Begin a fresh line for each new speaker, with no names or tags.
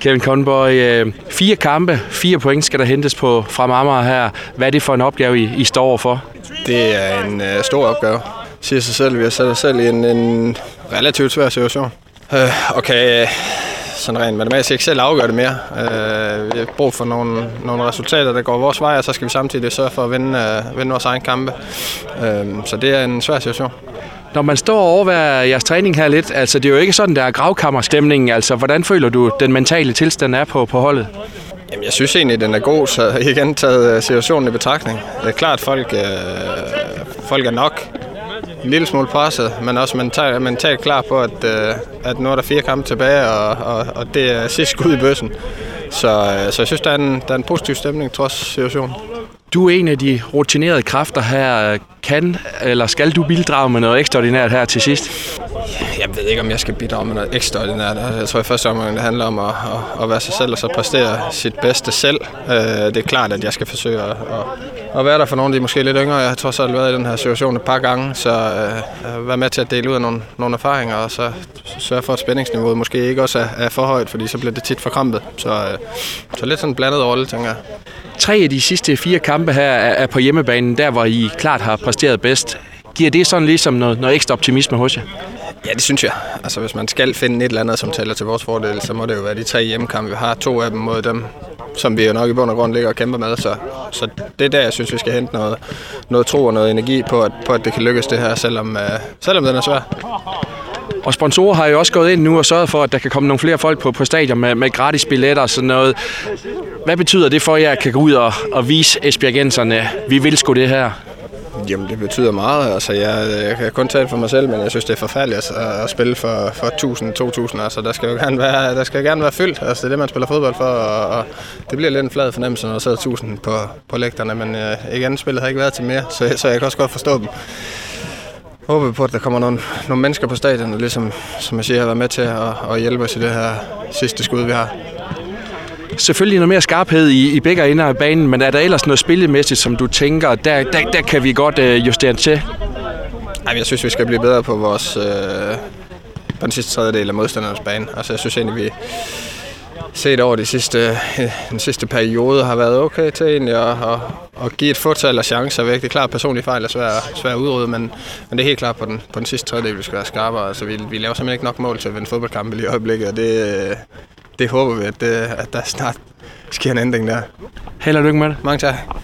Kevin Conboy, øh, fire kampe, fire point skal der hentes på fra Amager her. Hvad er det for en opgave, I, I står overfor?
Det er en øh, stor opgave. Siger sig selv, vi har sat os selv i en, en relativt svær situation. Øh, okay, øh, sådan rent matematisk ikke selv afgøre det mere. Øh, vi har brug for nogle, nogle resultater, der går vores vej, og så skal vi samtidig sørge for at vinde, øh, vinde vores egen kampe. Øh, så det er en svær situation.
Når man står og ved jeres træning her lidt, altså det er jo ikke sådan, der er gravkammerstemningen. Altså, hvordan føler du, den mentale tilstand er på, på holdet?
Jamen, jeg synes egentlig, den er god, så igen taget øh, situationen i betragtning. Det er klart, folk, øh, folk er nok en lille smule presset, men også mentalt, mentalt klar på, at, øh, at nu er der fire kampe tilbage, og, og, og det er sidste skud i bøssen. Så, øh, så jeg synes, der er, en, der er en positiv stemning trods situationen.
Du er en af de rutinerede kræfter her. Kan eller skal du bidrage med noget ekstraordinært her til sidst?
Jeg ved ikke, om jeg skal bidrage med noget ekstraordinært. Jeg tror i første omgang, det handler om at, at, at være sig selv og så præstere sit bedste selv. Øh, det er klart, at jeg skal forsøge at, at, at være der for nogle af de måske lidt yngre. Jeg har trods alt været i den her situation et par gange, så øh, være med til at dele ud af nogle, nogle erfaringer, og så sørge for, at spændingsniveauet måske ikke også er, er for højt, fordi så bliver det tit for krampet. Så, øh, så lidt sådan en blandet rolle, tænker jeg.
Tre af de sidste fire kampe her er på hjemmebanen, der hvor I klart har præsteret bedst. Giver det sådan ligesom noget, noget ekstra optimisme hos jer?
Ja, det synes jeg. Altså, hvis man skal finde et eller andet, som taler til vores fordel, så må det jo være de tre hjemmekampe. Vi har to af dem mod dem, som vi jo nok i bund og grund ligger og kæmper med. Så, så det er der, jeg synes, vi skal hente noget, noget tro og noget energi på, at, på, at det kan lykkes det her, selvom, uh, selvom den er svær.
Og sponsorer har jo også gået ind nu og sørget for, at der kan komme nogle flere folk på, på stadion med, med gratis billetter og sådan noget. Hvad betyder det for, at jeg kan gå ud og, og vise Esbjergenserne, vi vil sgu det her?
Jamen, det betyder meget. Altså, jeg, jeg kan kun tale for mig selv, men jeg synes, det er forfærdeligt at, at spille for, for 1000-2000. Altså, der skal jo gerne være, der skal gerne være fyldt. Altså, det er det, man spiller fodbold for, og, og det bliver lidt en flad fornemmelse, når der sidder 1000 på, på lægterne, men ikke igen, spillet har ikke været til mere, så, så jeg kan også godt forstå dem håber på, at der kommer nogle, nogle mennesker på stadion, og ligesom, som jeg siger, har været med til at, at hjælpe os i det her sidste skud, vi har.
Selvfølgelig noget mere skarphed i, i begge ender af banen, men er der ellers noget spillemæssigt, som du tænker, der, der, der kan vi godt øh, justere til?
Jamen, jeg synes, vi skal blive bedre på vores øh, på den sidste tredjedel af modstandernes bane. Altså, jeg synes egentlig, vi set over de sidste, øh, den sidste periode har været okay til egentlig at, at, at give et fortal af chancer væk. Det er klart, at personlige fejl er svært, svær at udrydde, men, men det er helt klart på den, på den sidste tredjedel, vi skal være skarpere. Altså, vi, vi laver simpelthen ikke nok mål til at vinde fodboldkampe lige i øjeblikket, og det, det håber vi, at, det, at der snart sker en ændring der.
Held og lykke med det.
Mange tak.